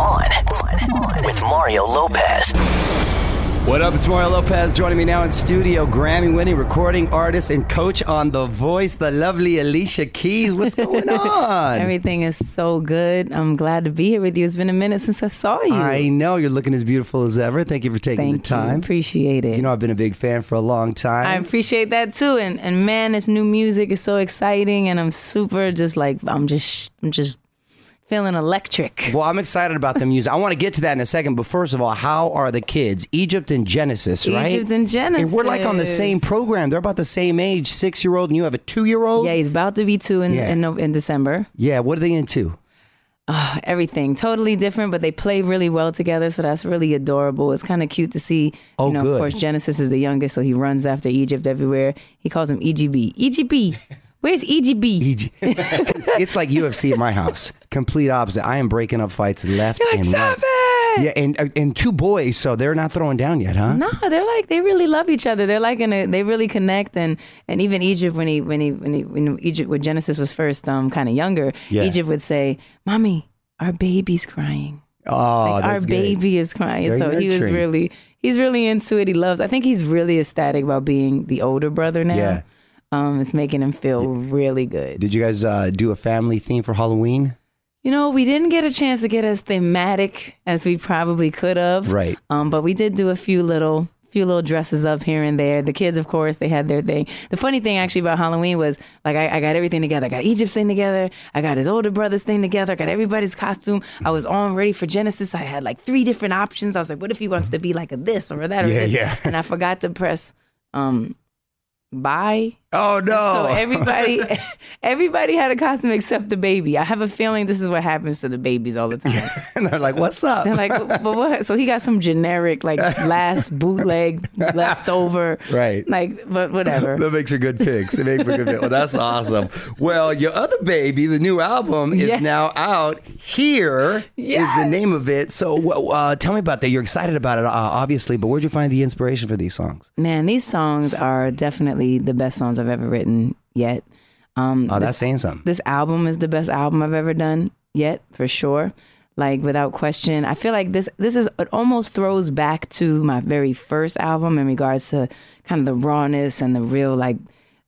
On, on with Mario Lopez. What up? It's Mario Lopez joining me now in studio. Grammy winning recording artist and coach on The Voice, the lovely Alicia Keys. What's going on? Everything is so good. I'm glad to be here with you. It's been a minute since I saw you. I know you're looking as beautiful as ever. Thank you for taking Thank the time. You. Appreciate it. You know, I've been a big fan for a long time. I appreciate that too. And and man, this new music is so exciting, and I'm super just like I'm just I'm just feeling electric. Well, I'm excited about the music. I want to get to that in a second, but first of all, how are the kids? Egypt and Genesis, right? Egypt and Genesis. And we're like on the same program. They're about the same age, six year old, and you have a two year old. Yeah, he's about to be two in Yeah. in, in December. Yeah. What are they into? Uh, everything totally different, but they play really well together. So that's really adorable. It's kind of cute to see. Oh, you know, good. of course, Genesis is the youngest, so he runs after Egypt everywhere. He calls him EGB. EGB. Where's EGB? EG. it's like UFC at my house. Complete opposite. I am breaking up fights left You're like, and "Stop right. it!" Yeah, and uh, and two boys, so they're not throwing down yet, huh? No, they're like they really love each other. They're like in a, they really connect and and even Egypt when he when he when he when Egypt when Genesis was first um kind of younger, Yeah. Egypt would say, "Mommy, our baby's crying. Oh, like our good. baby is crying." So he was really he's really into it. He loves. I think he's really ecstatic about being the older brother now. Yeah. Um, it's making him feel really good. Did you guys uh, do a family theme for Halloween? You know, we didn't get a chance to get as thematic as we probably could have. Right. Um, but we did do a few little few little dresses up here and there. The kids, of course, they had their thing. The funny thing actually about Halloween was like I, I got everything together. I got Egypt's thing together. I got his older brother's thing together. I got everybody's costume. I was on ready for Genesis. I had like three different options. I was like, what if he wants to be like a this or that or Yeah, this? yeah. And I forgot to press um buy Oh no! so everybody, everybody had a costume except the baby. I have a feeling this is what happens to the babies all the time. and they're like, "What's up?" They're like, but, what? So he got some generic, like last bootleg leftover, Right. Like, but whatever. That makes a good picks. They make for good picks. Well, that's awesome. Well, your other baby, the new album, is Yeah. now out. Here is the name of it. So, uh, tell me about that. You're excited about it, uh, obviously, but where'd you find the inspiration for these songs? Man, these songs are definitely the best songs I've ever written yet. Um, Oh, this- that's saying something. this album is the best album I've ever done yet, for sure. Like without question, I feel like this this is it almost throws back to my very first album in regards to kind of the rawness and the real like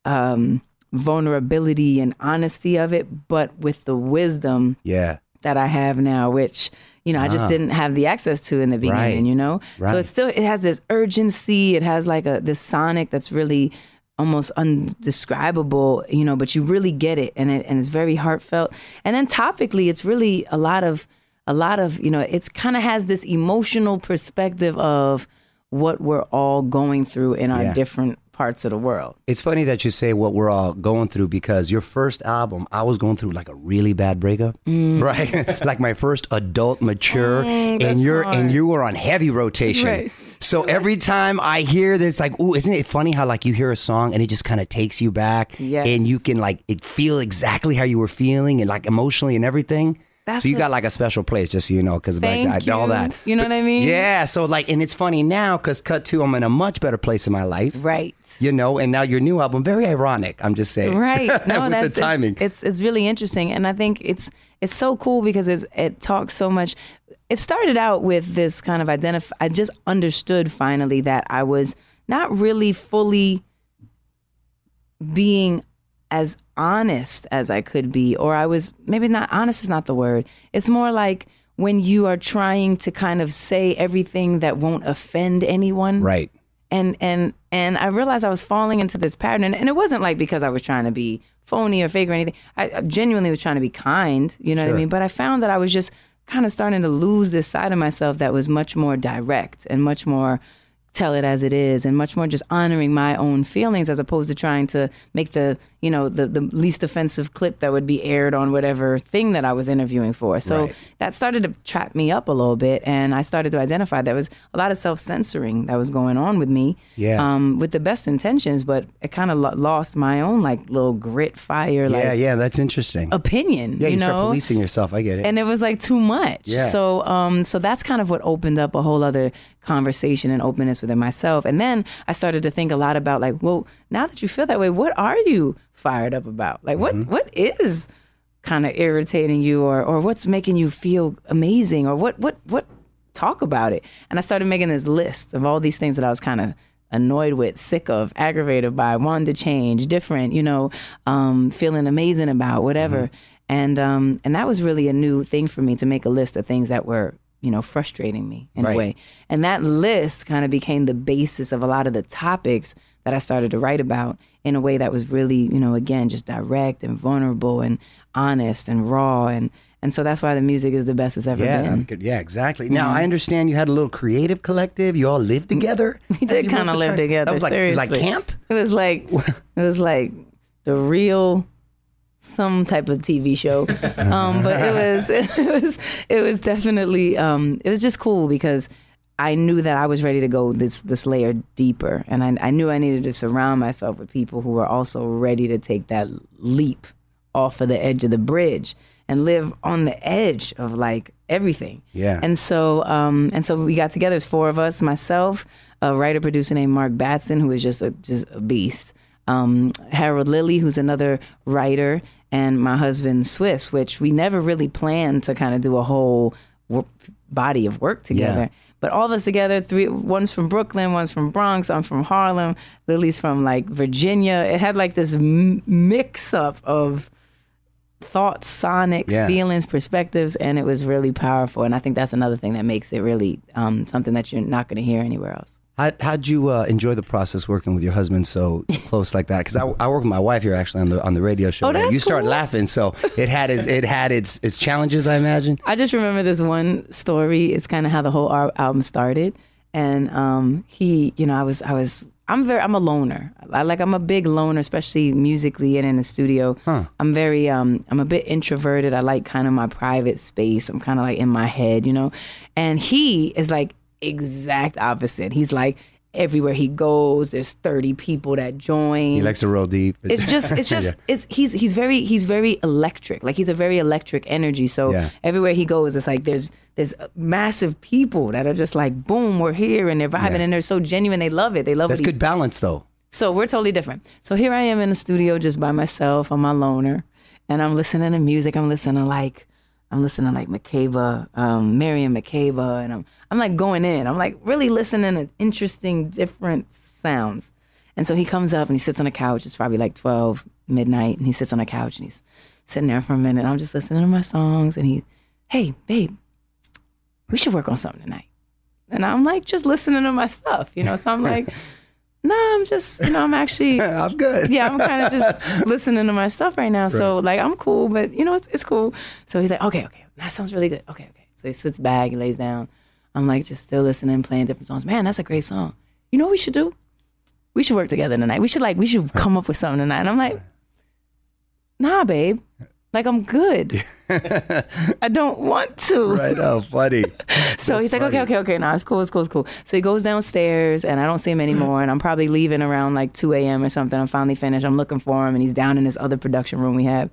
um, vulnerability and honesty of it, but with the wisdom Yeah. that I have now, which you know I just Ah. didn't have the access to in the beginning. Right. You know, Right. so it's still it has this urgency. It has like a this sonic that's really almost undescribable. You know, but you really get it, and it and it's very heartfelt. And then topically, it's really a lot of a lot of you know it's kind of has this emotional perspective of what we're all going through in our Yeah. different parts of the world. It's funny that you say what we're all going through because your first album, I was going through like a really bad breakup, mm. right? like my first adult, mature, mm, and you're and you were on heavy rotation. Right. So every time I hear this, like, ooh, isn't it funny how like you hear a song and it just kind of takes you back, Yes. and you can like it feel exactly how you were feeling and like emotionally and everything. That's so you got like a special place, just so you know, because like Thank I- all you. that. You know what I mean? Yeah. So like, and it's funny now because cut two, I'm in a much better place in my life. Right. You know, and now your new album, very ironic. I'm just saying. right no With that's the timing. It's, it's it's really interesting and i think it's it's so cool because it's, it talks so much it started out with this kind of identify i just understood finally that i was not really fully being as honest as i could be or i was maybe not honest is not the word it's more like when you are trying to kind of say everything that won't offend anyone right. and and and I realized I was falling into this pattern, and, and it wasn't like because I was trying to be phony or fake or anything. I, I genuinely was trying to be kind, you know what I mean. But I found that I was just kind of starting to lose this side of myself that was much more direct and much more tell it as it is and much more just honoring my own feelings as opposed to trying to make the you know the, the least offensive clip that would be aired on whatever thing that I was interviewing for so Right. that started to trap me up a little bit and I started to identify there was a lot of self-censoring that was going on with me Yeah. um, with the best intentions but it kind of lo- lost my own like little grit fire like yeah, yeah, that's interesting. opinion yeah, you, you, know start policing yourself. I get it. and it was like too much. Yeah. So um so that's kind of what opened up a whole other conversation and openness within myself. And then I started to think a lot about like, well, now that you feel that way, what are you fired up about? Like what Mm-hmm. what is kind of irritating you or or what's making you feel amazing or what what what talk about it. And I started making this list of all these things that I was kind of annoyed with, sick of, aggravated by, wanted to change, different, you know, um, feeling amazing about, whatever. And um, and that was really a new thing for me to make a list of things that were, you know, frustrating me in Right. a way. And that list kind of became the basis of a lot of the topics that I started to write about in a way that was really, you know, again, just direct and vulnerable and honest and raw and and so that's why the music is the best it's ever yeah, been. yeah, exactly. Now I understand you had a little creative collective. You all lived together. We did kind of live together. That was like, seriously. like camp. It was like it was like the real some type of TV show. Um, but it was it was it was definitely um, it was just cool because I knew that I was ready to go this this layer deeper, and I, I knew I needed to surround myself with people who were also ready to take that leap off of the edge of the bridge and live on the edge of like everything. Yeah. And so um and so we got together. It's four of us, myself, a writer producer named Mark Batson, who is just a just a beast. Um, Harold Lilly, who's another writer, and my husband Swizz, which we never really planned to kind of do a whole body of work together. Yeah. But all of us together, three one's from Brooklyn, one's from Bronx, I'm from Harlem, Lilly's from like Virginia. It had like this m- mix up of thoughts, sonics, Yeah. feelings, perspectives, and it was really powerful. And I think that's another thing that makes it really um, something that you're not going to hear anywhere else. How, how'd you uh, enjoy the process working with your husband so close like that? Because I, I work with my wife here actually on the on the radio show. Oh, right? that's you started cool. laughing, so it had its, it had its its challenges, I imagine. I just remember this one story. It's kind of how the whole album started, and um, he, you know, I was, I was, I'm very, I'm a loner. I like, I'm a big loner, especially musically and in the studio. I'm very, um, I'm a bit introverted. I like kind of my private space. I'm kind of like in my head, you know, and he is like exact opposite. He's like everywhere he goes, there's 30 people that join He likes to roll deep. it's just it's just it's he's he's very he's very electric like he's a very electric energy so Yeah. everywhere he goes it's like there's there's massive people that are just like boom we're here and they're vibing Yeah. and they're so genuine they love it they love That's good balance, though. so we're totally different. So here I am in the studio just by myself on my loner, and I'm listening to music. I'm listening to like, I'm listening to like Makeba, um, Miriam Makeba, and I'm I'm like going in. I'm like really listening to interesting, different sounds. And so he comes up and he sits on a couch. It's probably like 12 midnight, and he sits on a couch and he's sitting there for a minute. I'm just listening to my songs, and he, hey babe, we should work on something tonight. And I'm like just listening to my stuff, you know. So I'm like. No, I'm just, you know, I'm actually, I'm good. yeah, I'm kind of just listening to my stuff right now. So like, I'm cool, but you know, it's it's cool. So he's like, okay, okay, that sounds really good. Okay, okay. So he sits back, he lays down. I'm like, just still listening, playing different songs. Man, that's a great song. You know what we should do? we should work together tonight. We should like we should come up with something tonight. And I'm like, nah, babe. Like I'm good. I don't want to. Right. Oh, funny. So That's he's like, okay, funny. okay, okay, nah, it's cool, it's cool, it's cool. So he goes downstairs and I don't see him anymore. And I'm probably leaving around like 2 a.m. or something. I'm finally finished. I'm looking for him and he's down in this other production room we have.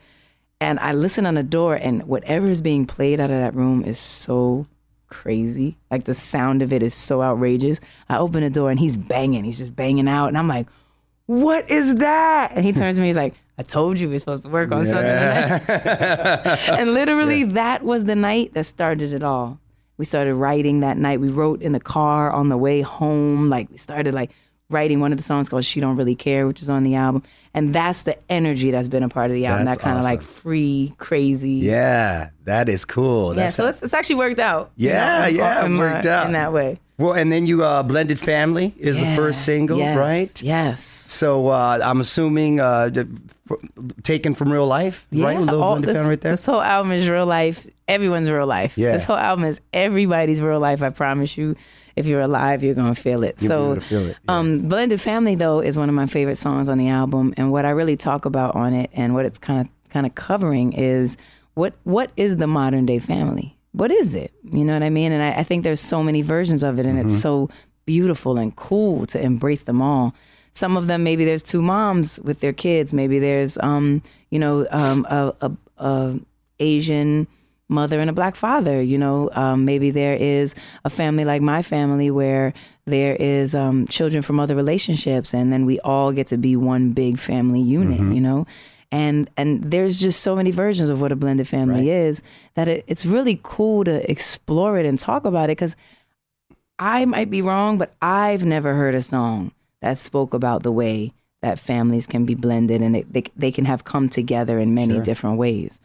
And I listen on the door and whatever is being played out of that room is so crazy. Like the sound of it is so outrageous. I open the door and he's banging. He's just banging out. And I'm like, what is that? And he turns to me, he's like, I told you we are supposed to work on something tonight. and literally, that was the night that started it all. We started writing that night. We wrote in the car on the way home. Like, we started like writing one of the songs called She Don't Really Care, which is on the album. And that's the energy that's been a part of the album. That's that kind of like free, crazy. Yeah, that is cool. Yeah, That's so it's, it's actually worked out. you Yeah, know, yeah, in, worked uh, out. in that way. well, and then you uh, blended family is the first single, yes, right? Yes. So uh, I'm assuming uh, taken from real life, right? Little all- this, right there. This whole album is real life. Everyone's real life. Yeah. This whole album is everybody's real life. I promise you. If you're alive, you're gonna feel it. You'll so, feel it, yeah. um, "Blended Family" though is one of my favorite songs on the album, and what I really talk about on it, and what it's kind of kind of covering is what what is the modern day family? What is it? You know what I mean? And I, I think there's so many versions of it, and Mm-hmm. it's so beautiful and cool to embrace them all. Some of them, maybe there's two moms with their kids. Maybe there's, um, you know, um, a, a, a Asian mother and a black father. You know, um, maybe there is a family like my family where there is um, children from other relationships, and then we all get to be one big family unit. You know. And and there's just so many versions of what a blended family is that it, it's really cool to explore it and talk about it because I might be wrong, but I've never heard a song that spoke about the way that families can be blended and they, they, they can have come together in many different ways.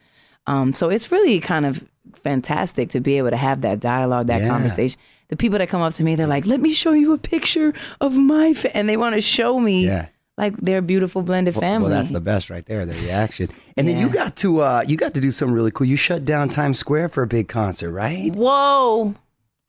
Um, so it's really kind of fantastic to be able to have that dialogue, that Yeah. conversation. The people that come up to me, they're like, "Let me show you a picture of my," fa-, and they want to show me Yeah. like their beautiful blended family. Well, that's the best right there, the reaction. And then you got to uh, you got to do something really cool. You shut down Times Square for a big concert, right? Whoa!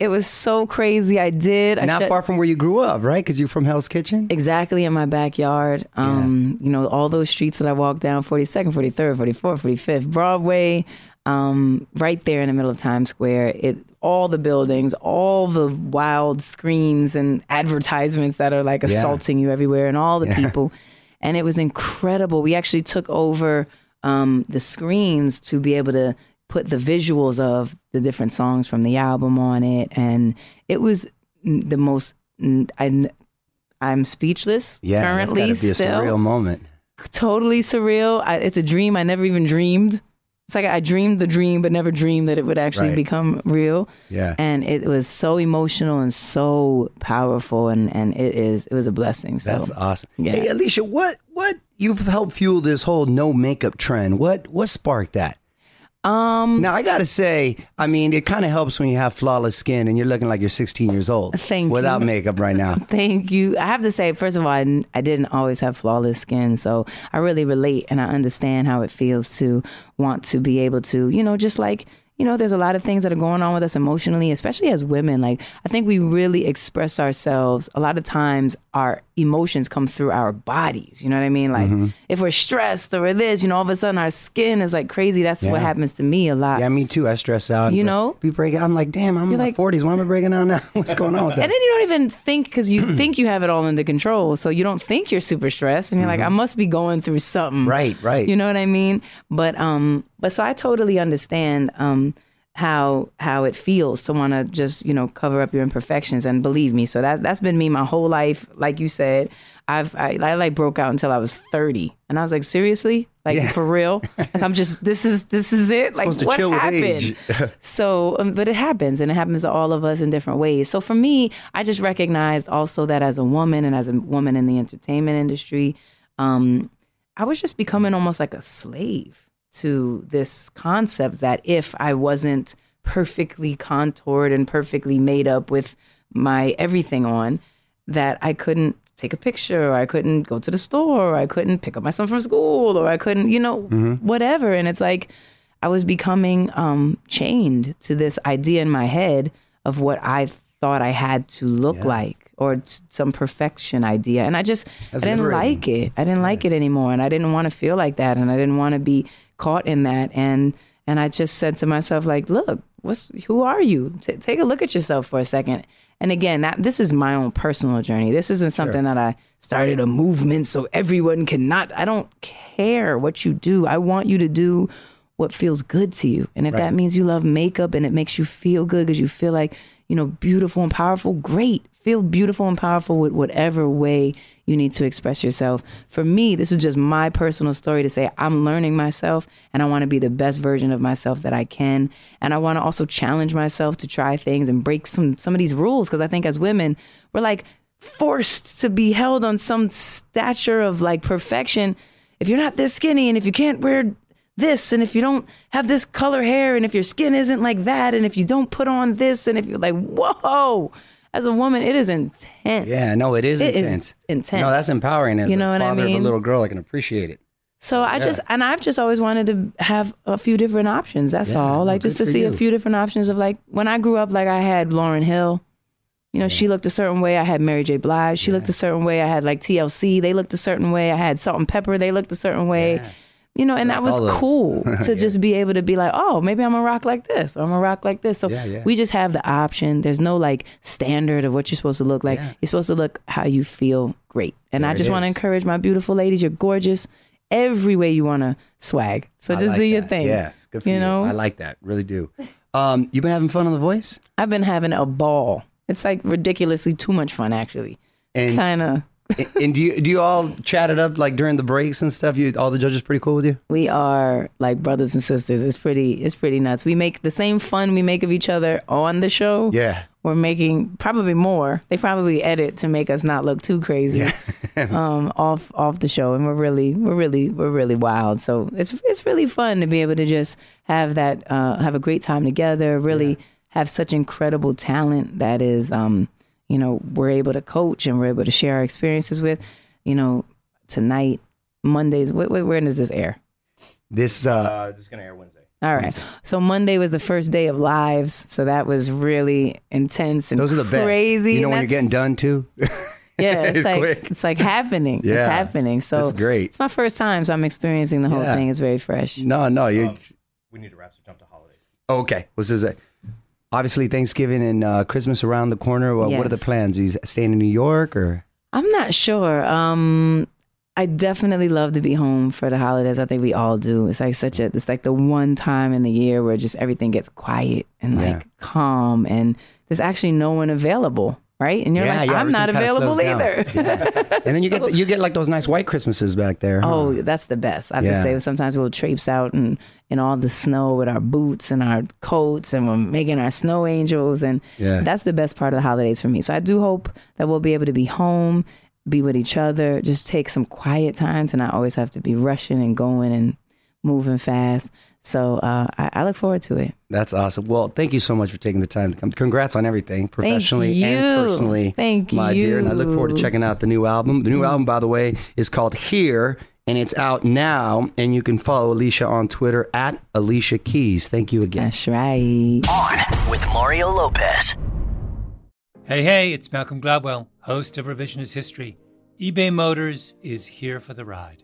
It was so crazy. I did. I Not shut- far from where you grew up, right? Because you're from Hell's Kitchen. exactly in my backyard. Um, you know, all those streets that I walked down 42nd, 43rd, 44th, 45th, Broadway, um, right there in the middle of Times Square. It all the buildings, all the wild screens and advertisements that are like assaulting you everywhere and all the people. And it was incredible. We actually took over um, the screens to be able to put the visuals of the different songs from the album on it and it was the most I, I'm speechless Yeah, that's currently got to be a still. surreal moment. Totally surreal. I, it's a dream I never even dreamed. It's like I dreamed the dream, but never dreamed that it would actually Right. become real. Yeah. And it was so emotional and so powerful, and and it is it was a blessing. So That's awesome. Yeah. Hey, Alicia, what what you've helped fuel this whole no makeup trend? What what sparked that? Um, Now I gotta say, I mean, it kind of helps when you have flawless skin and you're looking like you're 16 years old Thank without you. makeup right now. Thank you. I have to say, first of all, I, I didn't always have flawless skin. So I really relate and I understand how it feels to want to be able to, you know, just like, you know, there's a lot of things that are going on with us emotionally, especially as women. Like, I think we really express ourselves. A lot of times, our emotions come through our bodies. You know what I mean? Like, Mm-hmm. if we're stressed or we're this, you know, all of a sudden our skin is like crazy. That's what happens to me a lot. Yeah, me too. I stress out. You know? be breaking. I'm like, damn, I'm in You're my like- 40s. Why am I breaking out now? What's going on with that? And then you don't even think because you think you have it all under control. So you don't think you're super stressed, and you're like, I must be going through something. Mm-hmm. Right, right. You know what I mean? But um, but so I totally understand um how how it feels to want to just you know cover up your imperfections and believe me. So that that's been me my whole life. Like you said, I've I, I like broke out until I was 30, and I was like, seriously, like Yeah. for real? like I'm just this is this is it. Like Supposed to what happened? age. So, um, but it happens and it happens to all of us in different ways. So for me, I just recognized also that as a woman and as a woman in the entertainment industry, um, I was just becoming almost like a slave to this concept that if I wasn't perfectly contoured and perfectly made up with my everything on, that I couldn't take a picture or I couldn't go to the store or I couldn't pick up my son from school or I couldn't, you know, whatever. And it's like I was becoming um, chained to this idea in my head of what I thought I had to look like or t- some perfection idea. And I just That's I didn't liberating. like it. I didn't like it anymore, and I didn't want to feel like that, and I didn't want to be caught in that. And and I just said to myself, like, look, what's who are you? T- take a look at yourself for a second. And again, that, this is my own personal journey. This isn't something that I started a movement so everyone cannot. I don't care what you do. I want you to do what feels good to you. And if that means you love makeup and it makes you feel good because you feel like, you know, beautiful and powerful, great. Feel beautiful and powerful with whatever way you need to express yourself. For me, this was just my personal story to say I'm learning myself and I want to be the best version of myself that I can. And I want to also challenge myself to try things and break some some of these rules because I think as women, we're like forced to be held on some stature of like perfection. If you're not this skinny and if you can't wear this and if you don't have this color hair and if your skin isn't like that and if you don't put on this and if you're like whoa as a woman it is intense Yeah, no, it is It is intense. intense. No, that's empowering. As You know a what I father of mean? a little girl, I can appreciate it. so i just and i've just always wanted to have a few different options that's Yeah, all like just to see a few different options of like when i grew up like i had Lauryn Hill you know, she looked a certain way. I had Mary J. Blige. She looked a certain way. I had like TLC. They looked a certain way. I had Salt-N-Pepa. They looked a certain way. You know, and that was cool to just be able to be like, oh, maybe I'm gonna rock like this, or I'm gonna rock like this. So Yeah, yeah. we just have the option. There's no like standard of what you're supposed to look like. You're supposed to look how you feel great. And There I just want to encourage my beautiful ladies. You're gorgeous every way you want to swag. So I just like do your that. thing. Yes, good for you. You know? I like that. Really do. Um, you been having fun on The Voice? I've been having a ball. It's like ridiculously too much fun, actually. It's kind of. And, do you do you all chat it up like during the breaks and stuff? You all the judges pretty cool with you? we are like brothers and sisters. It's pretty it's pretty nuts. We make the same fun we make of each other on the show. Yeah. We're making probably more. They probably edit to make us not look too crazy um, off off the show, and we're really we're really we're really wild. So it's it's really fun to be able to just have that uh, have a great time together. Really have such incredible talent that is um, you know we're able to coach and we're able to share our experiences with. You know tonight Mondays. Wait, wait, when does this air? This uh, Uh, this is gonna air Wednesday. All right. So Monday was the first day of lives. So that was really intense and those are the best. crazy. You know when you're getting done too. Yeah, it's, It's like quick. it's like happening. Yeah. It's happening. So That's great. It's my first time, so I'm experiencing the whole Yeah. thing. It's very fresh. no, no, you're Um, we need to wrap, so jump to holidays. okay. What's this? Obviously, Thanksgiving and uh, Christmas around the corner. Well, What are the plans? Are you staying in New York or? I'm not sure. Um, I definitely love to be home for the holidays. I think we all do. It's like such a. It's like the one time in the year where just everything gets quiet and like Yeah. calm, and there's actually no one available, right? And you're Yeah, like, yeah, I'm not available either. And then you get you get like those nice white Christmases back there. huh? Oh, that's the best. I have Yeah. to say, sometimes we'll traipse out and in all the snow with our boots and our coats, and we're making our snow angels, and Yeah. that's the best part of the holidays for me. So I do hope that we'll be able to be home, be with each other, just take some quiet times, and I always have to be rushing and going and moving fast. So uh, I, I look forward to it. That's awesome. Well, thank you so much for taking the time to come. Congrats on everything, professionally and you. personally. Thank you. my dear. And I look forward to checking out the new album. The new album, by the way, is called Here, and it's out now. And you can follow Alicia on Twitter at Alicia Keys. Thank you again. That's right. On with Mario Lopez. Hey, hey, it's Malcolm Gladwell, host of Revisionist History. eBay Motors is here for the ride.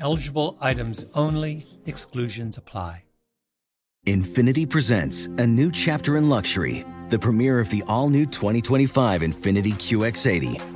Eligible items only, exclusions apply. Infiniti presents a new chapter in luxury, the premiere of the all new 2025 Infiniti QX80,